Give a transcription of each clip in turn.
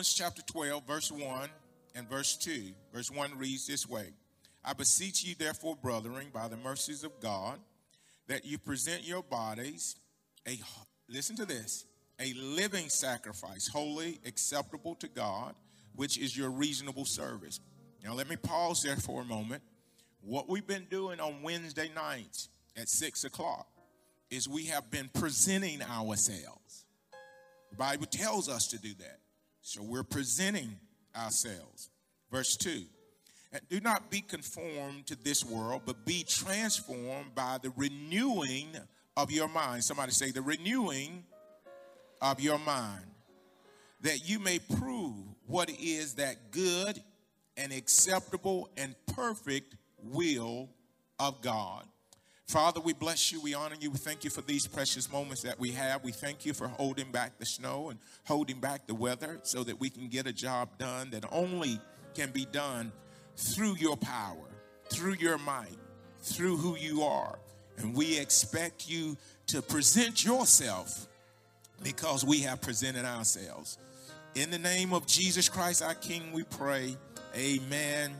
Romans chapter 12, verse 1 and verse 2, verse 1 reads this way I beseech you, therefore, brethren, by the mercies of God, that you present your bodies a listen to this a living sacrifice, holy, acceptable to God, which is your reasonable service. Now, let me pause there for a moment. What we've been doing on Wednesday nights at six o'clock is we have been presenting ourselves. The Bible tells us to do that. So we're presenting ourselves. Verse 2 and do not be conformed to this world, but be transformed by the renewing of your mind. Somebody say, the renewing of your mind, that you may prove what is that good and acceptable and perfect will of God. Father, we bless you. We honor you. We thank you for these precious moments that we have. We thank you for holding back the snow and holding back the weather so that we can get a job done that only can be done through your power, through your might, through who you are. And we expect you to present yourself because we have presented ourselves. In the name of Jesus Christ, our King, we pray. Amen.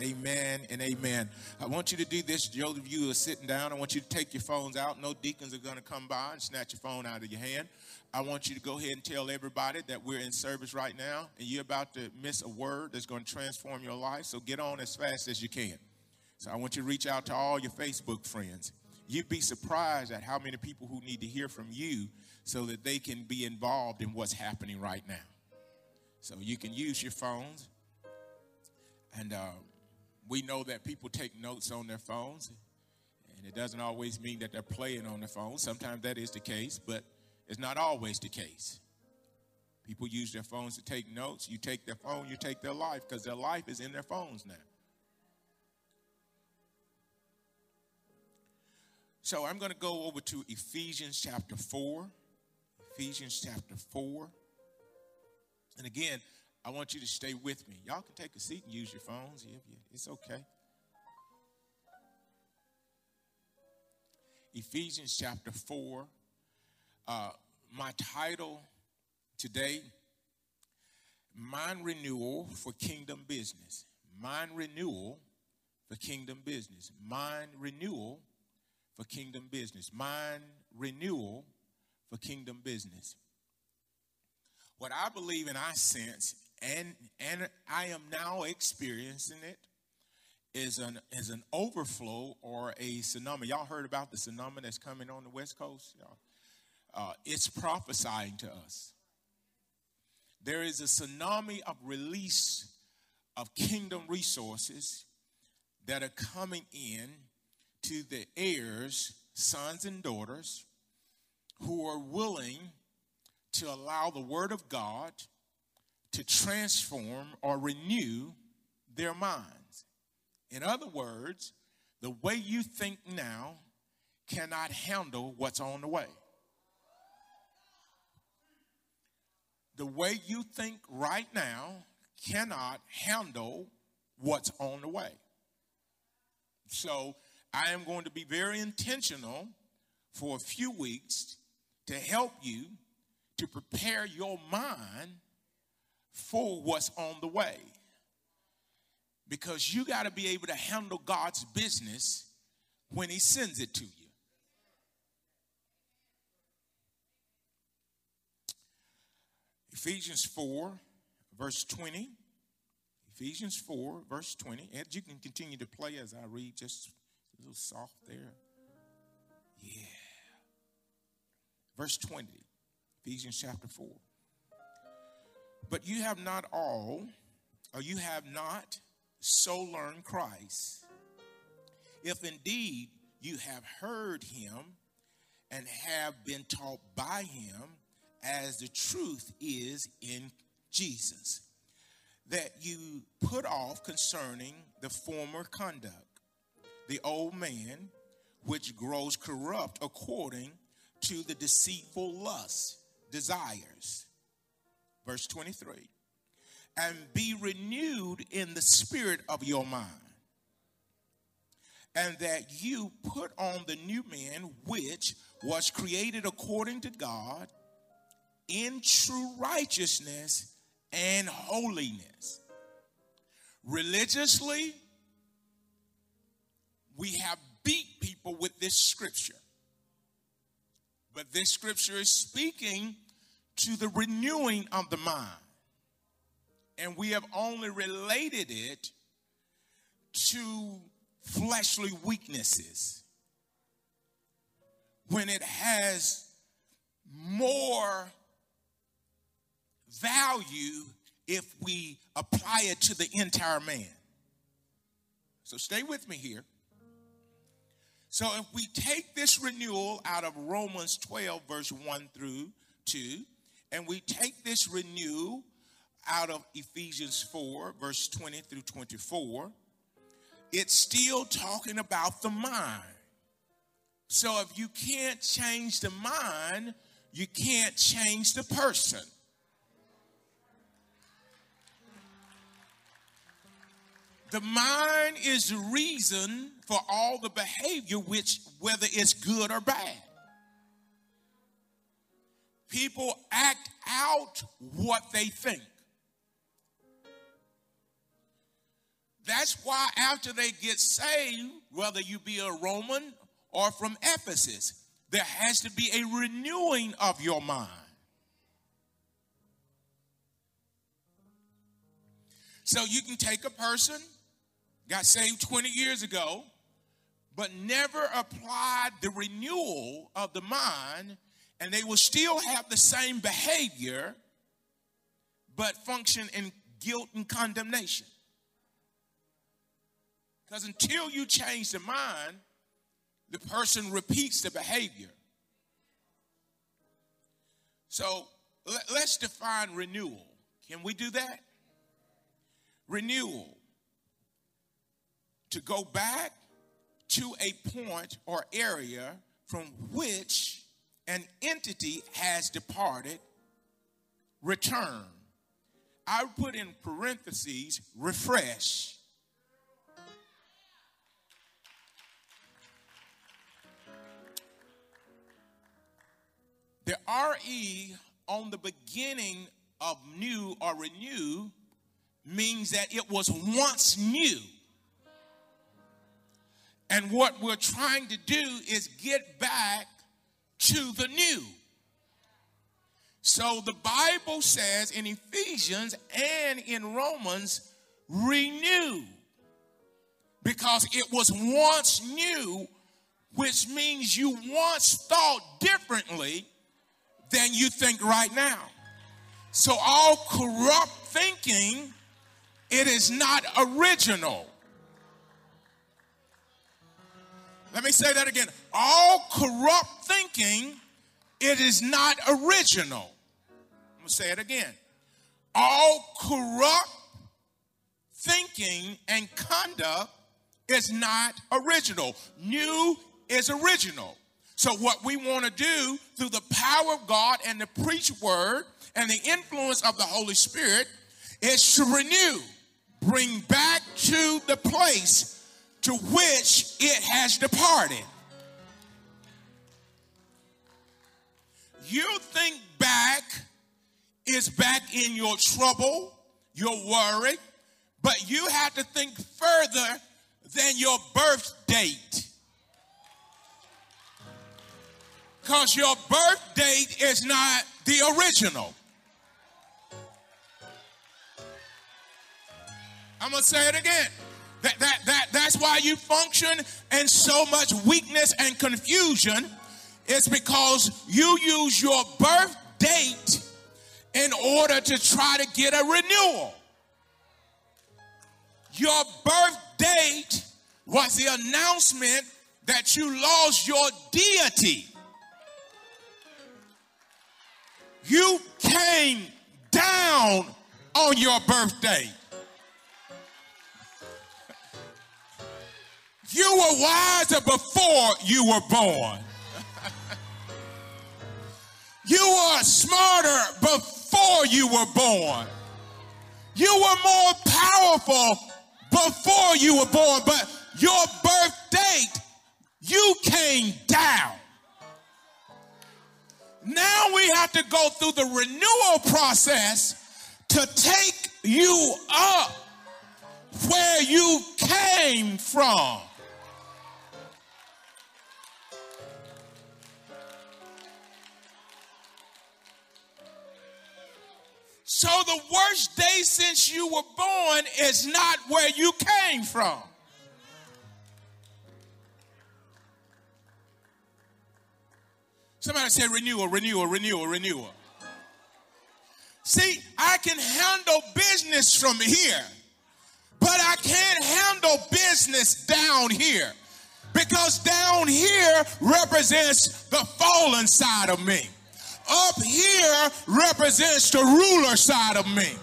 Amen and amen. I want you to do this. Those of you who are sitting down, I want you to take your phones out. No deacons are going to come by and snatch your phone out of your hand. I want you to go ahead and tell everybody that we're in service right now and you're about to miss a word that's going to transform your life. So get on as fast as you can. So I want you to reach out to all your Facebook friends. You'd be surprised at how many people who need to hear from you so that they can be involved in what's happening right now. So you can use your phones and. Uh, we know that people take notes on their phones, and it doesn't always mean that they're playing on their phone. Sometimes that is the case, but it's not always the case. People use their phones to take notes. You take their phone, you take their life because their life is in their phones now. So I'm going to go over to Ephesians chapter 4. Ephesians chapter 4. And again, I want you to stay with me. Y'all can take a seat and use your phones. It's okay. Ephesians chapter 4. Uh, my title today Mind Renewal for Kingdom Business. Mind Renewal for Kingdom Business. Mind Renewal for Kingdom Business. Mind Renewal for Kingdom Business. What I believe and I sense and and I am now experiencing it is an is an overflow or a tsunami. Y'all heard about the tsunami that's coming on the west coast? Y'all? Uh, it's prophesying to us. There is a tsunami of release of kingdom resources that are coming in to the heirs, sons and daughters, who are willing to allow the word of God to transform or renew their minds. In other words, the way you think now cannot handle what's on the way. The way you think right now cannot handle what's on the way. So I am going to be very intentional for a few weeks to help you to prepare your mind for what's on the way. Because you got to be able to handle God's business when He sends it to you. Ephesians 4, verse 20. Ephesians 4, verse 20. And you can continue to play as I read, just a little soft there. Yeah. Verse 20, Ephesians chapter 4. But you have not all, or you have not so learned Christ. If indeed you have heard him and have been taught by him, as the truth is in Jesus, that you put off concerning the former conduct, the old man, which grows corrupt according to the deceitful lust, desires verse 23 and be renewed in the spirit of your mind and that you put on the new man which was created according to God in true righteousness and holiness. Religiously, we have beat people with this scripture. But this scripture is speaking to the renewing of the mind. And we have only related it to fleshly weaknesses when it has more value if we apply it to the entire man. So stay with me here. So if we take this renewal out of Romans 12, verse 1 through 2, and we take this renew out of Ephesians 4, verse 20 through 24, it's still talking about the mind. So if you can't change the mind, you can't change the person. The mind is the reason for all the behavior, which whether it's good or bad. People act out what they think. That's why after they get saved, whether you be a Roman or from Ephesus, there has to be a renewing of your mind. So you can take a person, got saved 20 years ago, but never applied the renewal of the mind, and they will still have the same behavior, but function in guilt and condemnation. Because until you change the mind, the person repeats the behavior. So let, us define renewal. Can we do that? Renewal. To go back to a point or area from which an entity has departed, return. I put in parentheses, refresh. The RE on the beginning of new or renew means that it was once new. And what we're trying to do is get back to the new. So the Bible says in Ephesians and in Romans, renew. Because it was once new, which means you once thought differently than you think right now. So all corrupt thinking, it is not original. Let me say that again. All corrupt thinking, it is not original. I'm going to say it again. All corrupt thinking and conduct is not original. New is original. So, what we want to do through the power of God and the preached word and the influence of the Holy Spirit is to renew, bring back to the place to which it has departed. You think back is back in your trouble, your worry, but you have to think further than your birth date. Because your birth date is not the original. I'm going to say it again. That, that, that, that's why you function in so much weakness and confusion. It's because you use your birth date in order to try to get a renewal. Your birth date was the announcement that you lost your deity. You came down on your birthday. You were wiser before you were born. You were smarter before you were born. You were more powerful before you were born, but your birth date, you came down. Now we have to go through the renewal process to take you up where you came from. So the worst day since you were born is not where you came from. Somebody say renewal, renewal, renewal, renewal. See, I can handle business from here, but I can't handle business down here because down here represents the fallen side of me. Up here represents the ruler side of me.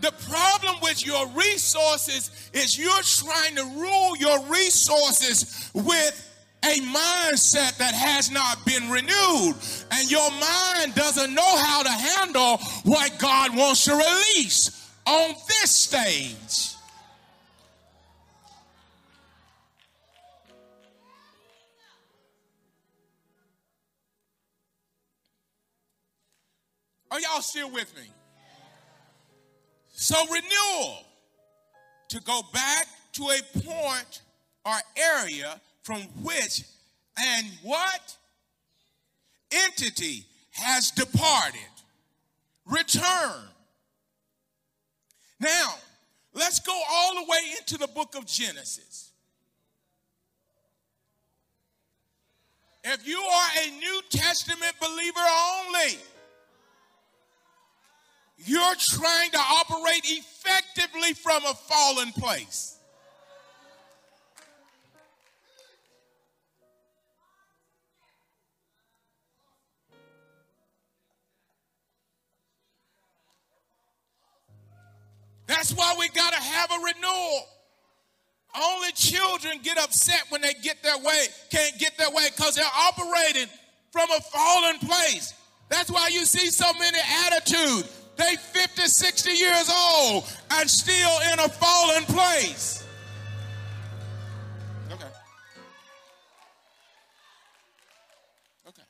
The problem with your resources is you're trying to rule your resources with a mindset that has not been renewed. And your mind doesn't know how to handle what God wants to release on this stage. Still with me? So, renewal to go back to a point or area from which and what entity has departed. Return. Now, let's go all the way into the book of Genesis. If you are a New Testament believer only, you're trying to operate effectively from a fallen place. That's why we got to have a renewal. Only children get upset when they get their way, can't get their way because they're operating from a fallen place. That's why you see so many attitudes. They 50, 60 years old and still in a fallen place. Okay. Okay.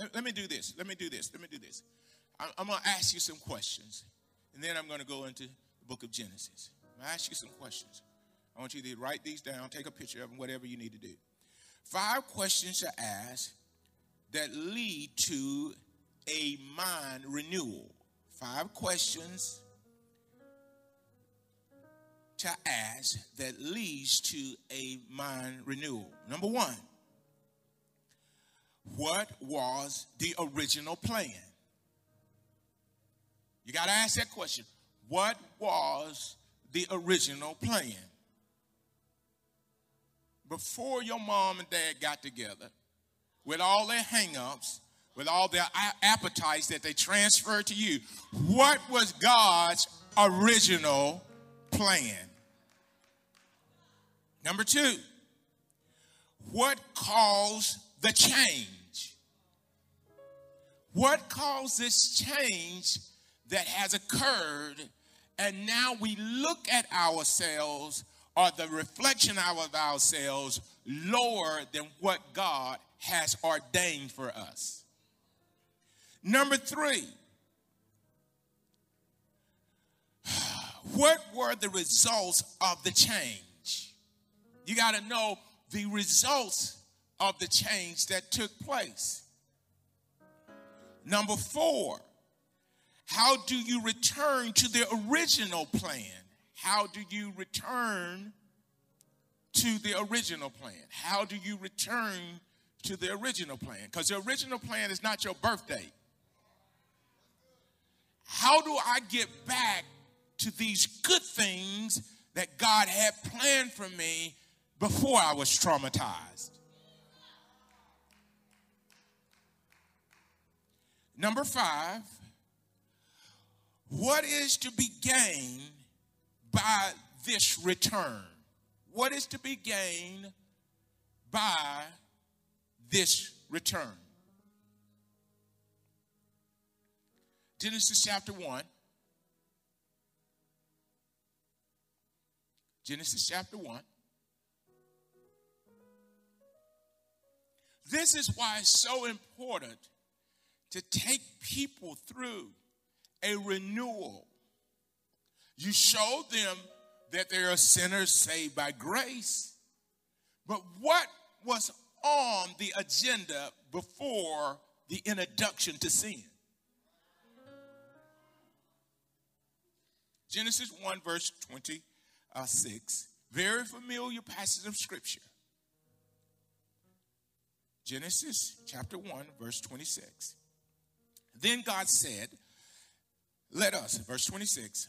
Okay. Let me do this. Let me do this. Let me do this. I'm going to ask you some questions, and then I'm going to go into the book of Genesis. I'm going to ask you some questions. I want you to write these down, take a picture of them, whatever you need to do. Five questions to ask that lead to a mind renewal. Five questions to ask that leads to a mind renewal. Number one, what was the original plan? You got to ask that question. What was the original plan? Before your mom and dad got together, with all their hangups, with all their appetites that they transferred to you, what was God's original plan? Number two, what caused the change? What caused this change that has occurred? And now we look at ourselves or the reflection of ourselves lower than what God has ordained for us. Number three, what were the results of the change? You got to know the results of the change that took place. Number four, how do you return to the original plan? How do you return to the original plan? How do you return to the original plan because the original plan is not your birthday. How do I get back to these good things that God had planned for me before I was traumatized? Number five, what is to be gained by this return? What is to be gained by this return. Genesis chapter 1. Genesis chapter 1. This is why it's so important to take people through a renewal. You show them that they are sinners saved by grace. But what was on the agenda before the introduction to sin? Genesis 1, verse 26, uh, very familiar passage of scripture. Genesis chapter 1, verse 26. Then God said, Let us, verse 26,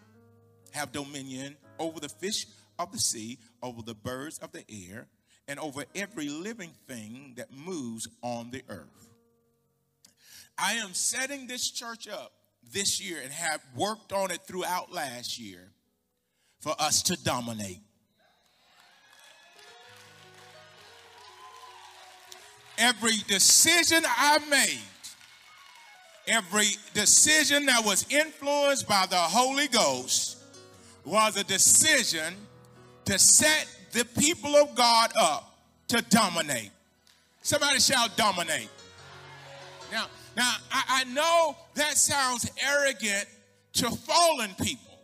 have dominion over the fish of the sea, over the birds of the air, and over every living thing that moves on the earth. I am setting this church up this year and have worked on it throughout last year for us to dominate. Every decision I made, every decision that was influenced by the Holy Ghost, was a decision to set the people of God up to dominate. Somebody shout dominate. Now, now I, I know that sounds arrogant to fallen people.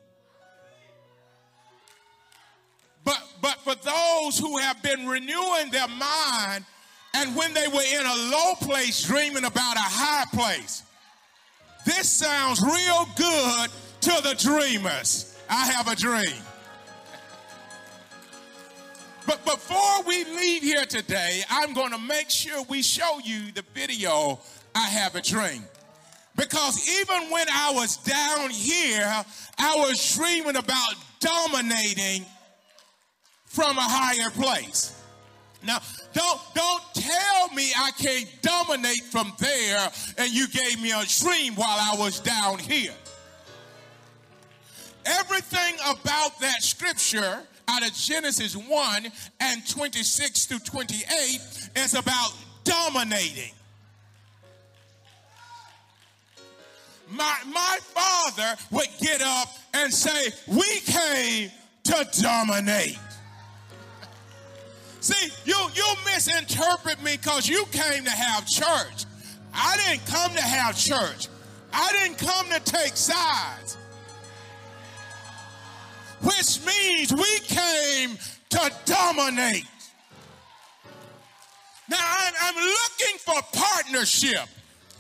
But but for those who have been renewing their mind and when they were in a low place dreaming about a high place, this sounds real good to the dreamers. I have a dream. But before we leave here today, I'm going to make sure we show you the video, I Have a Dream. Because even when I was down here, I was dreaming about dominating from a higher place. Now, don't don't tell me I can't dominate from there and you gave me a dream while I was down here. Everything about that scripture out of Genesis 1 and 26 through 28 is about dominating. My, my father would get up and say, We came to dominate. See, you, you misinterpret me because you came to have church. I didn't come to have church. I didn't come to take sides which means we came to dominate. Now, I'm, I'm looking for partnership,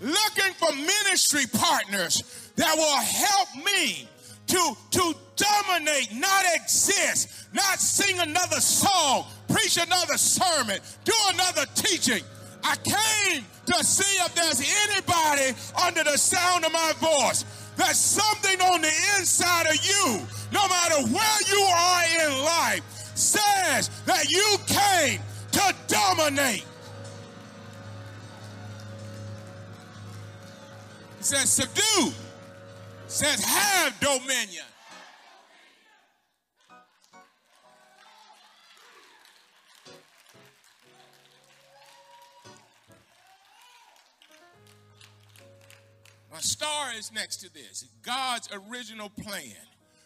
looking for ministry partners that will help me to, to dominate, not exist, not sing another song, preach another sermon, do another teaching. I came to see if there's anybody under the sound of my voice. There's something on the inside of you no matter where you are in life, says that you came to dominate. Says subdue. Says have dominion. A star is next to this. God's original plan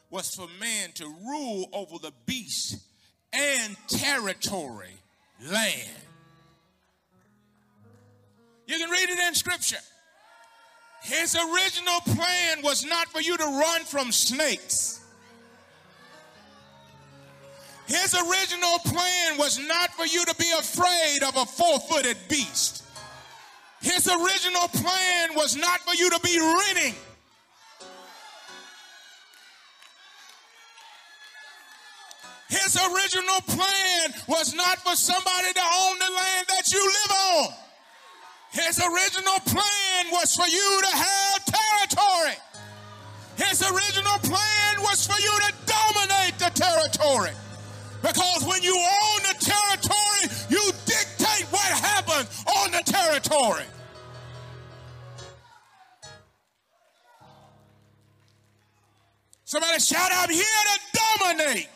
was for man to rule over the beast and territory, land. You can read it in scripture. His original plan was not for you to run from snakes. His original plan was not for you to be afraid of a four footed beast. His original plan was not for you to be renting His original plan was not for somebody to own the land that you live on. His original plan was for you to have territory. His original plan was for you to dominate the territory. Because when you own the territory, territory. Somebody shout, I'm here to dominate.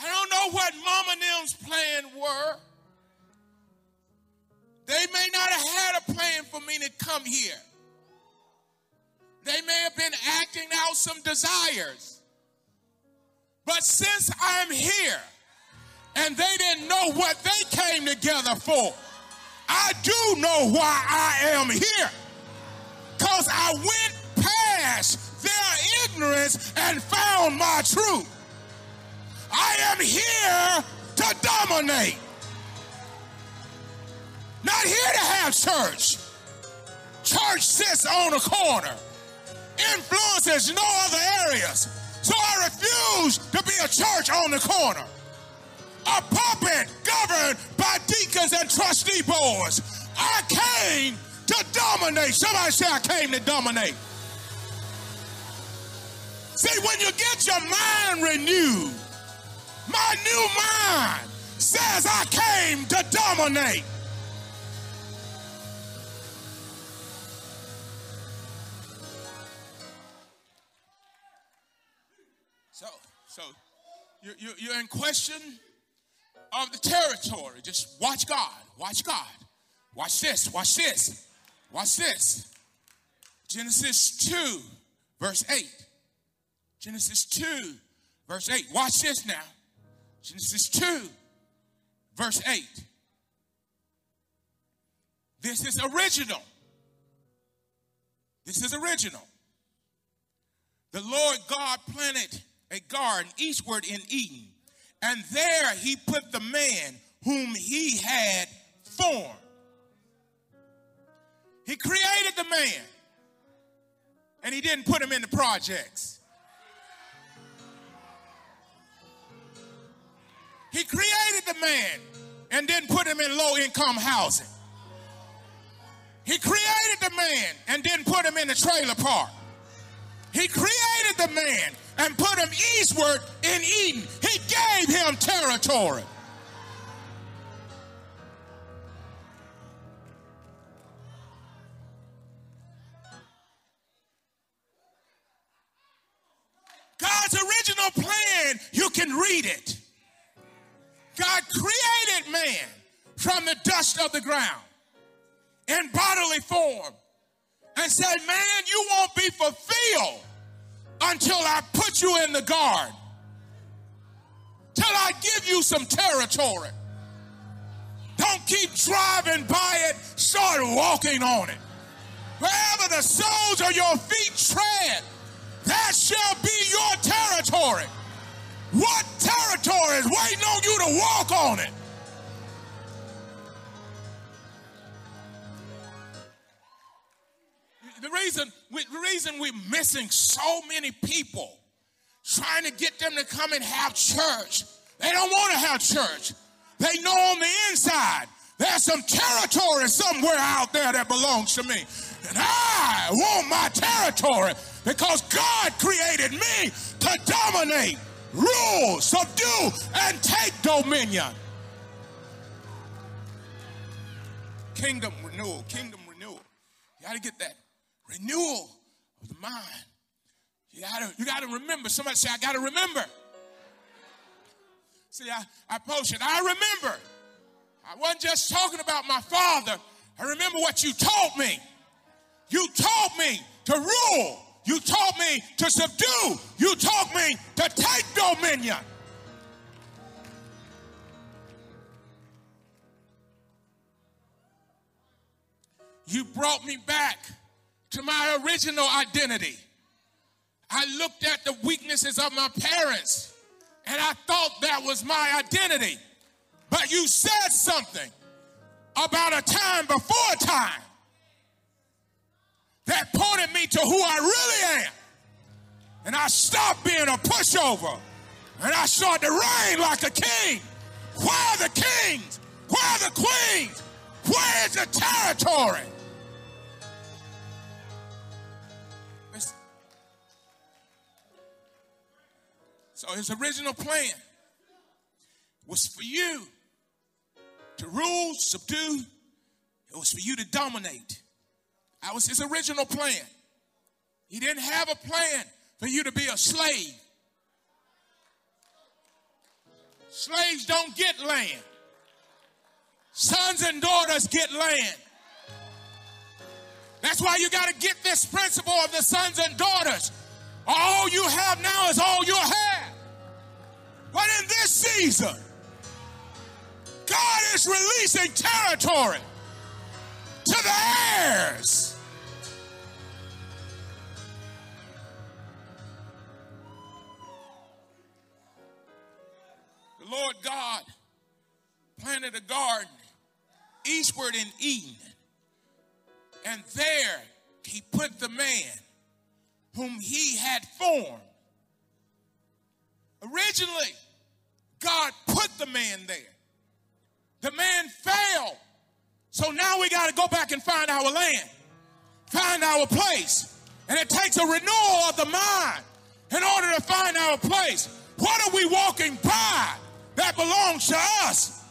I don't know what Mama and them's plan were. They may not have had a plan for me to come here. They may have been acting out some desires. But since I'm here and they didn't know what they came together for, I do know why I am here. Because I went past their ignorance and found my truth. I am here to dominate. Not here to have church. Church sits on a corner, influences no other areas. So I refuse to be a church on the corner. A puppet governed by deacons and trustee boards. I came to dominate. Somebody say, I came to dominate. See, when you get your mind renewed, my new mind says I came to dominate. You, you, you're in question of the territory. Just watch God. Watch God. Watch this. Watch this. Watch this. Genesis 2, verse 8. Genesis 2, verse 8. Watch this now. Genesis 2, verse 8. This is original. This is original. The Lord God planted a garden eastward in Eden, and there he put the man whom he had formed. He created the man, and he didn't put him in the projects. He created the man and didn't put him in low income housing. He created the man and didn't put him in the trailer park. He created the man and put him eastward in Eden. He gave him territory. God's original plan, you can read it. God created man from the dust of the ground in bodily form and said, Man, you won't be fulfilled until I put you in the garden, till I give you some territory. Don't keep driving by it, start walking on it. Wherever the soles of your feet tread, that shall be your territory. What territory is waiting on you to walk on it? The reason, the reason we're missing so many people trying to get them to come and have church, they don't want to have church. They know on the inside there's some territory somewhere out there that belongs to me. And I want my territory because God created me to dominate rule, subdue, and take dominion. Kingdom renewal, kingdom renewal. You got to get that renewal of the mind. You got to you got to remember. Somebody say, I got to remember. See, I, I posted, I remember. I wasn't just talking about my father. I remember what you taught me. You taught me to rule you taught me to subdue. You taught me to take dominion. You brought me back to my original identity. I looked at the weaknesses of my parents and I thought that was my identity. But you said something about a time before time that pointed me to who I really am. And I stopped being a pushover and I started to reign like a king. Where are the kings? Where are the queens? Where is the territory? So his original plan was for you to rule, subdue. It was for you to dominate. That was his original plan. He didn't have a plan for you to be a slave. Slaves don't get land. Sons and daughters get land. That's why you got to get this principle of the sons and daughters. All you have now is all you have. But in this season, God is releasing territory to the heirs. The Lord God planted a garden eastward in Eden. And there he put the man whom he had formed. Originally, God put the man there. The man fell. So now we got to go back and find our land, find our place. And it takes a renewal of the mind in order to find our place. What are we walking by that belongs to us?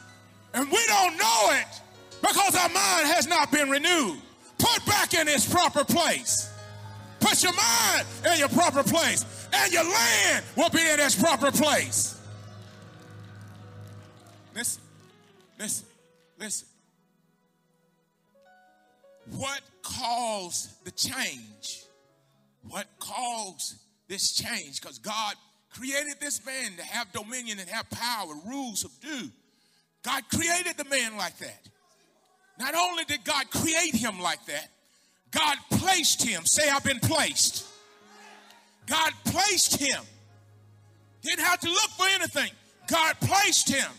And we don't know it because our mind has not been renewed. Put back in its proper place. Put your mind in your proper place, and your land will be in its proper place. Listen, listen, listen. What caused the change? What caused this change? Because God created this man to have dominion and have power, rule, subdue. God created the man like that. Not only did God create him like that, God placed him. Say, I've been placed. God placed him. Didn't have to look for anything. God placed him.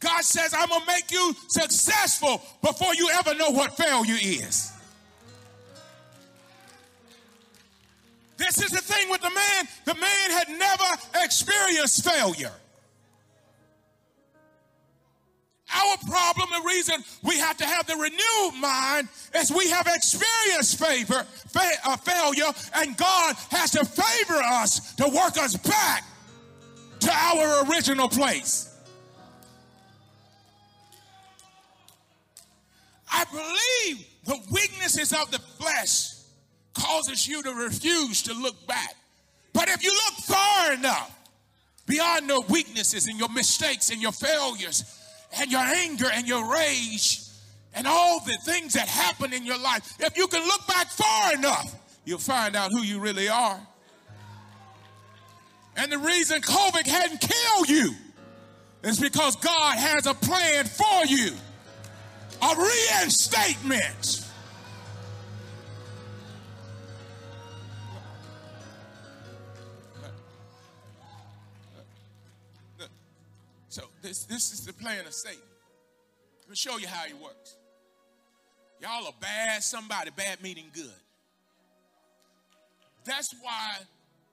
God says, I'm going to make you successful before you ever know what failure is. This is the thing with the man. The man had never experienced failure. Our problem, the reason we have to have the renewed mind is we have experienced favor, fa- uh, failure, and God has to favor us to work us back to our original place. I believe the weaknesses of the flesh causes you to refuse to look back. But if you look far enough beyond the weaknesses and your mistakes and your failures, and your anger and your rage and all the things that happen in your life, if you can look back far enough, you'll find out who you really are. And the reason COVID hadn't killed you is because God has a plan for you a reinstatement. So this, this is the plan of Satan. Let me show you how he works. Y'all are bad somebody, bad meaning good. That's why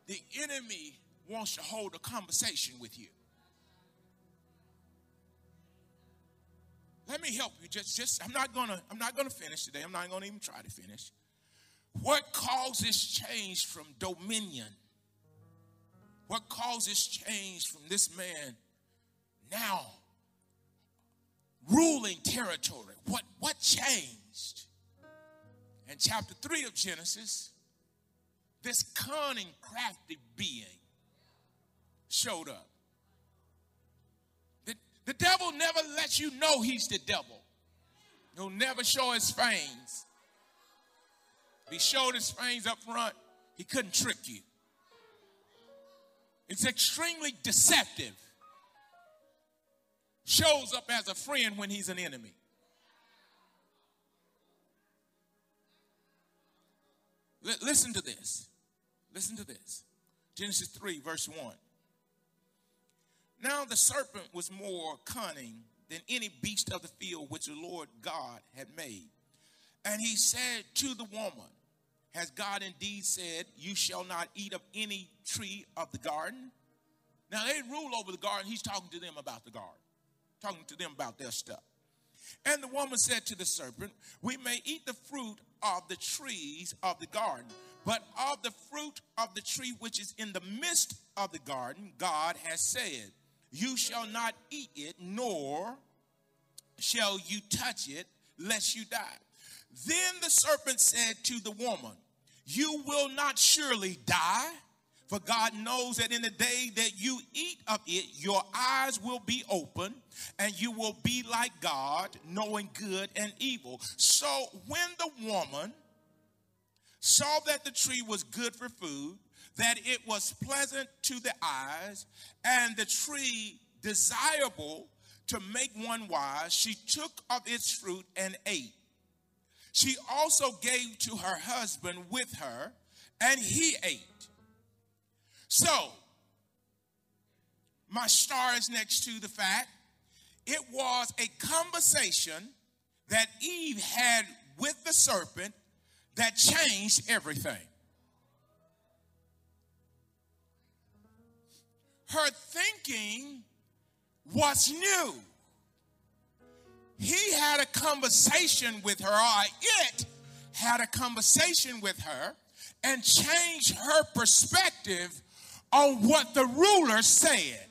the enemy wants to hold a conversation with you. Let me help you. Just, just I'm not gonna, I'm not gonna finish today. I'm not gonna even try to finish. What causes change from dominion? What causes change from this man now ruling territory. What, what changed? In chapter 3 of Genesis, this cunning, crafty being showed up. The, devil never lets you know he's the devil. He'll never show his fangs. If he showed his fangs up front, he couldn't trick you. It's extremely deceptive shows up as a friend when he's an enemy. L- listen to this. Listen to this. Genesis 3, verse 1. Now the serpent was more cunning than any beast of the field which the Lord God had made. And he said to the woman, Has God indeed said, You shall not eat of any tree of the garden? Now they rule over the garden. He's talking to them about the garden talking to them about their stuff. And the woman said to the serpent, We may eat the fruit of the trees of the garden, But of the fruit of the tree which is in the midst of the garden, God has said, You shall not eat it, nor shall you touch it, lest you die. Then the serpent said to the woman, You will not surely die. For God knows that in the day that you eat of it, your eyes will be open and you will be like God, knowing good and evil. So when the woman saw that the tree was good for food, that it was pleasant to the eyes, and the tree desirable to make one wise, she took of its fruit and ate. She also gave to her husband with her, and he ate. So, my star is next to the fact it was a conversation that Eve had with the serpent that changed everything. Her thinking was new. He had a conversation with her, or it had a conversation with her and changed her perspective on what the ruler said.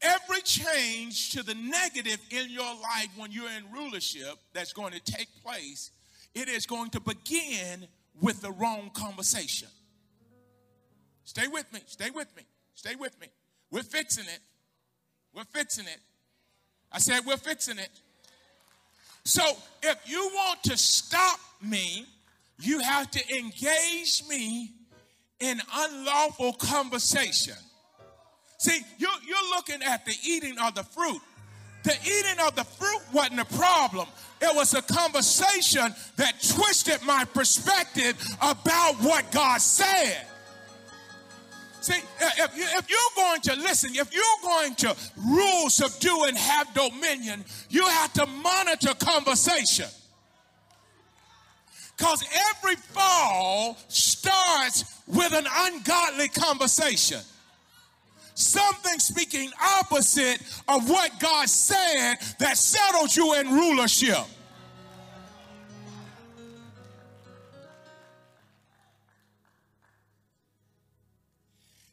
Every change to the negative in your life when you're in rulership that's going to take place, it is going to begin with the wrong conversation. Stay with me, stay with me, stay with me. We're fixing it. We're fixing it. I said, we're fixing it. So if you want to stop me, you have to engage me in unlawful conversation. See, you're, you're looking at the eating of the fruit. The eating of the fruit wasn't a problem. It was a conversation that twisted my perspective about what God said. See, if, you, if you're going to listen, if you're going to rule, subdue, and have dominion, you have to monitor conversation. Because every fall starts with an ungodly conversation. Something speaking opposite of what God said that settles you in rulership.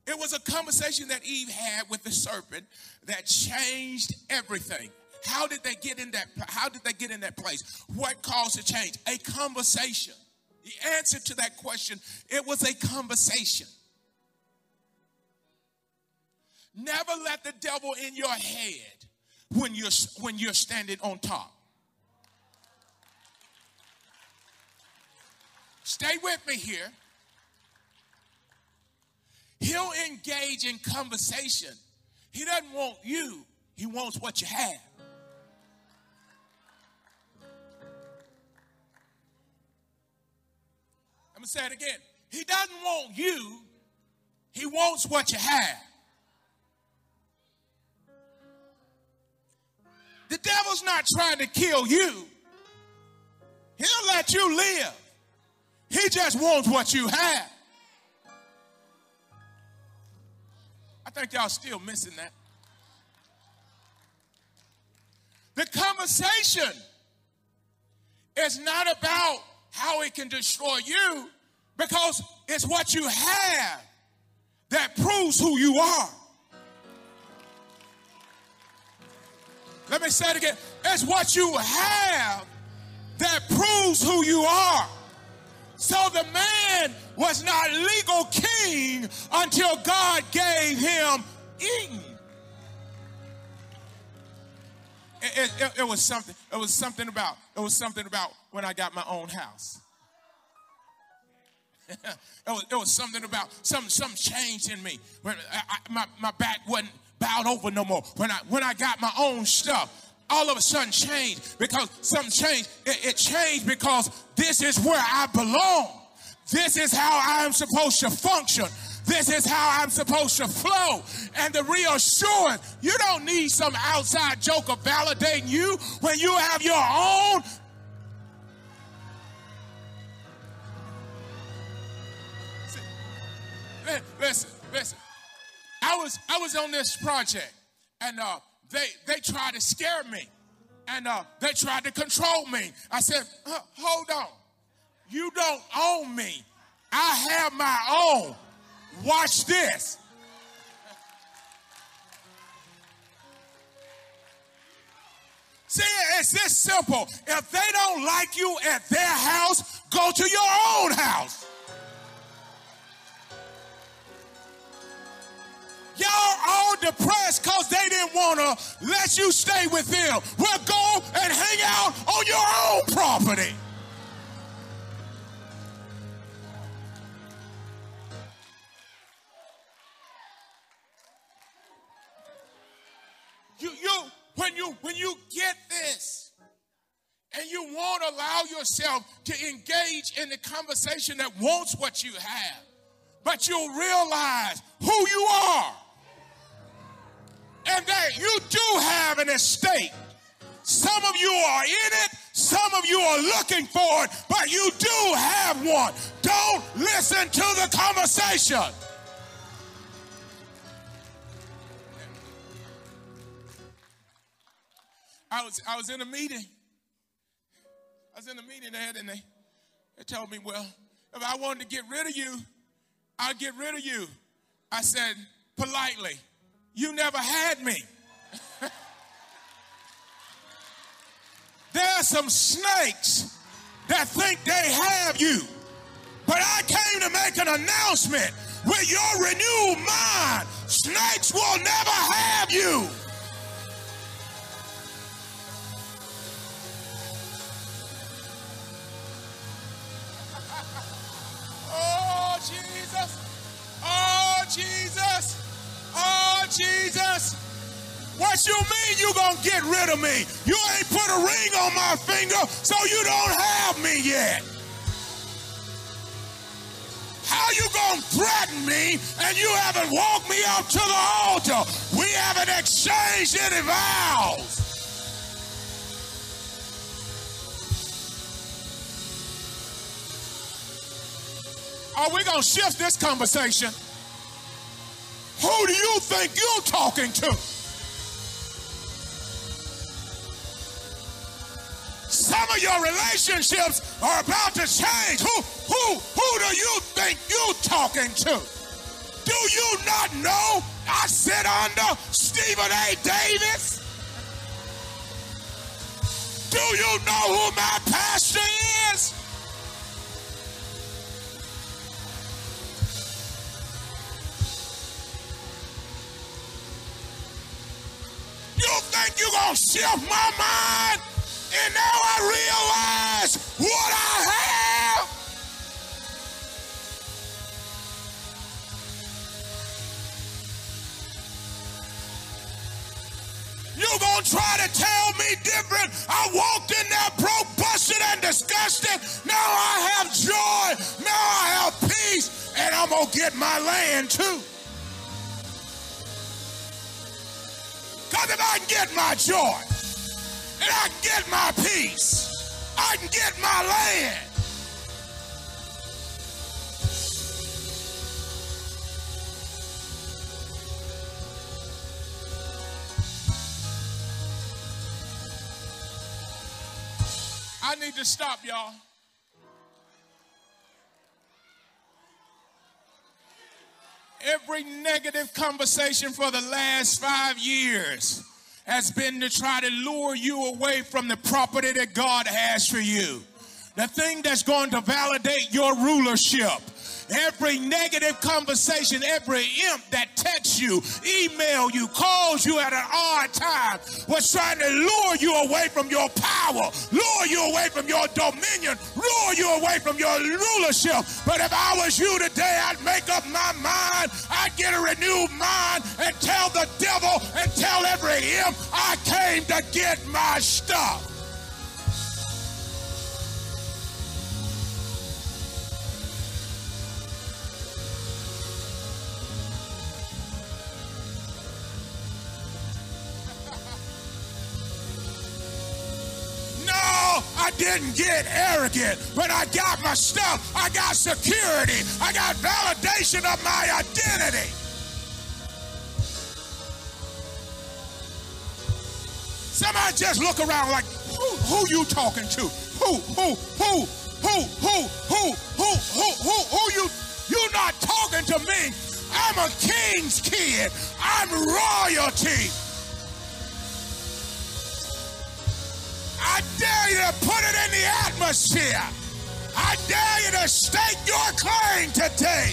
It was a conversation that Eve had with the serpent that changed everything. How did they get in that how did they get in that place? What caused the change? A conversation. The answer to that question, it was a conversation. Never let the devil in your head when you're when you're standing on top. Stay with me here. He'll engage in conversation. He doesn't want you, he wants what you have. I'm going to say it again. He doesn't want you, he wants what you have. The devil's not trying to kill you. He'll let you live. He just wants what you have. Think y'all still missing that. The conversation is not about how it can destroy you because it's what you have that proves who you are. Let me say it again. It's what you have that proves who you are. So the man was not legal king until God gave him Eden. It, it, it, was something. It was something about. It was something about when I got my own house. it, was, it was something about some some change in me. When I, my my back wasn't bowed over no more. When I when I got my own stuff, all of a sudden changed because something changed. It, it changed because this is where I belong. This is how I'm supposed to function. This is how I'm supposed to flow. And the reassurance, you don't need some outside joker validating you when you have your own. Listen, listen. I was I was on this project and uh, they they tried to scare me. and uh, they tried to control me. I said, hold on. You don't own me. I have my own. Watch this. See, it's this simple. If they don't like you at their house, go to your own house. Y'all all depressed because they didn't want to let you stay with them. Well, go and hang out on your own property. When you, when you get this, and you won't allow yourself to engage in the conversation that wants what you have, but you'll realize who you are and that you do have an estate. Some of you are in it, some of you are looking for it, but you do have one. Don't listen to the conversation. I was I was in a meeting. I was in a meeting there, and they, they told me, well, if I wanted to get rid of you, I'd get rid of you. I said politely, you never had me. there are some snakes that think they have you. But I came to make an announcement. With your renewed mind, snakes will never have you. Jesus. What you mean you gonna get rid of me? You ain't put a ring on my finger, so you don't have me yet. How you gonna threaten me and you haven't walked me up to the altar? We haven't exchanged any vows. Are we gonna shift this conversation? Who do you think you're talking to? Some of your relationships are about to change. Who, who, who do you think you're talking to? Do you not know I sit under Stephen A. Davis? Do you know who my pastor is? You to shift my mind? And now I realize what I have. You're going to try to tell me different. I walked in there broke, busted, and disgusted. Now I have joy. Now I have peace. And I'm to get my land too. Because if I can get my joy, and I can get my peace, I can get my land. I need to stop, y'all. Every negative conversation for the last five years has been to try to lure you away from the property that God has for you. The thing that's going to validate your rulership. Every negative conversation, every imp that texts you, email you, calls you at an odd time, was trying to lure you away from your power, lure you away from your dominion, lure you away from your rulership. But if I was you today, I'd make up my mind, I'd get a renewed mind and tell the devil and tell every imp I came to get my stuff. Didn't get arrogant, but I got my stuff. I got security. I got validation of my identity. Somebody just look around like, who, who you talking to? Who, who, who, who, who, who, who, who, who, who you? You not talking to me. I'm a king's kid. I'm royalty. I dare you to put it in the atmosphere. I dare you to stake your claim today.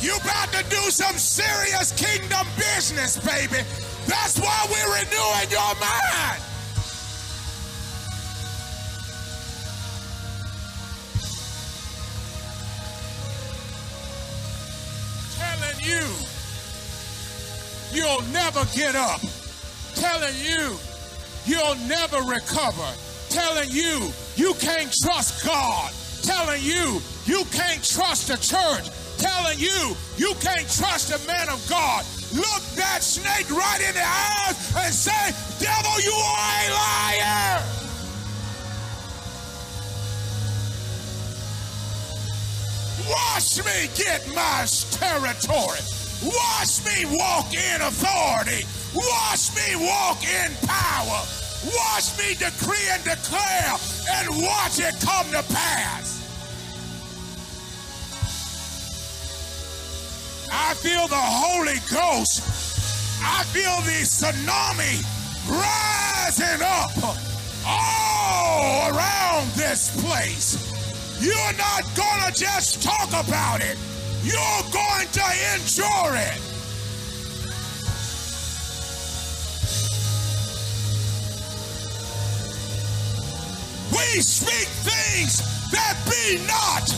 You about to do some serious kingdom business, baby. That's why we're renewing your mind. Telling you, you'll never get up. Telling you, you'll never recover. Telling you, you can't trust God. Telling you, you can't trust the church. Telling you, you can't trust a man of God. Look that snake right in the eyes and say, Devil, you are a liar. Watch me get my territory. Watch me walk in authority. Watch me walk in power. Watch me decree and declare and watch it come to pass. I feel the Holy Ghost. I feel the tsunami rising up all around this place. You're not going to just talk about it. You're going to endure it. We speak things that be not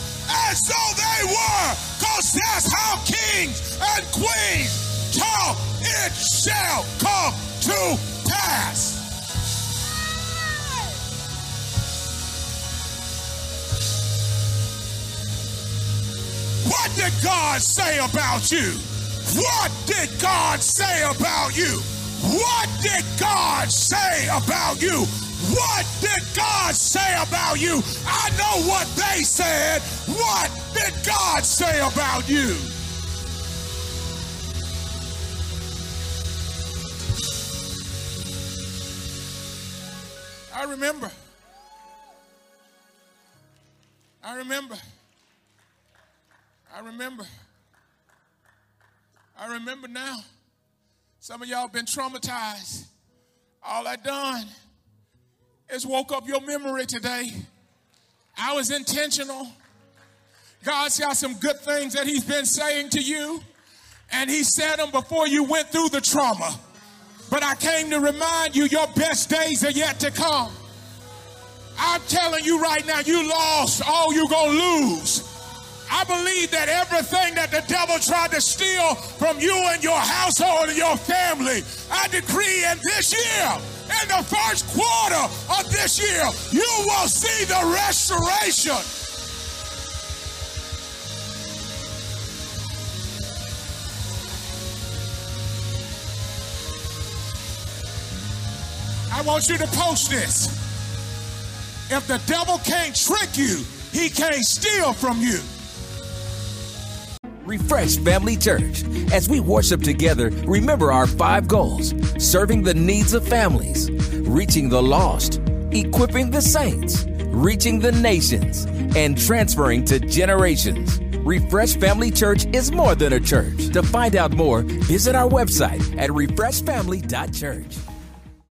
as though they were, because that's how kings and queens talk. It shall come to pass. What did God say about you? What did God say about you? What did God say about you? What did God say about you? I know what they said. What did God say about you? I remember. I remember. I remember. I remember now. Some of y'all been traumatized. All I done is woke up your memory today. I was intentional. God's got some good things that He's been saying to you, and He said them before you went through the trauma. But I came to remind you your best days are yet to come. I'm telling you right now, you lost all you're going to lose. I believe that everything that the devil tried to steal from you and your household and your family, I decree in this year, in the first quarter of this year, you will see the restoration. I want you to post this. If the devil can't trick you, he can't steal from you. Refresh Family Church. As we worship together, remember our five goals serving the needs of families, reaching the lost, equipping the saints, reaching the nations, and transferring to generations. Refresh Family Church is more than a church. To find out more, visit our website at refreshfamily.church.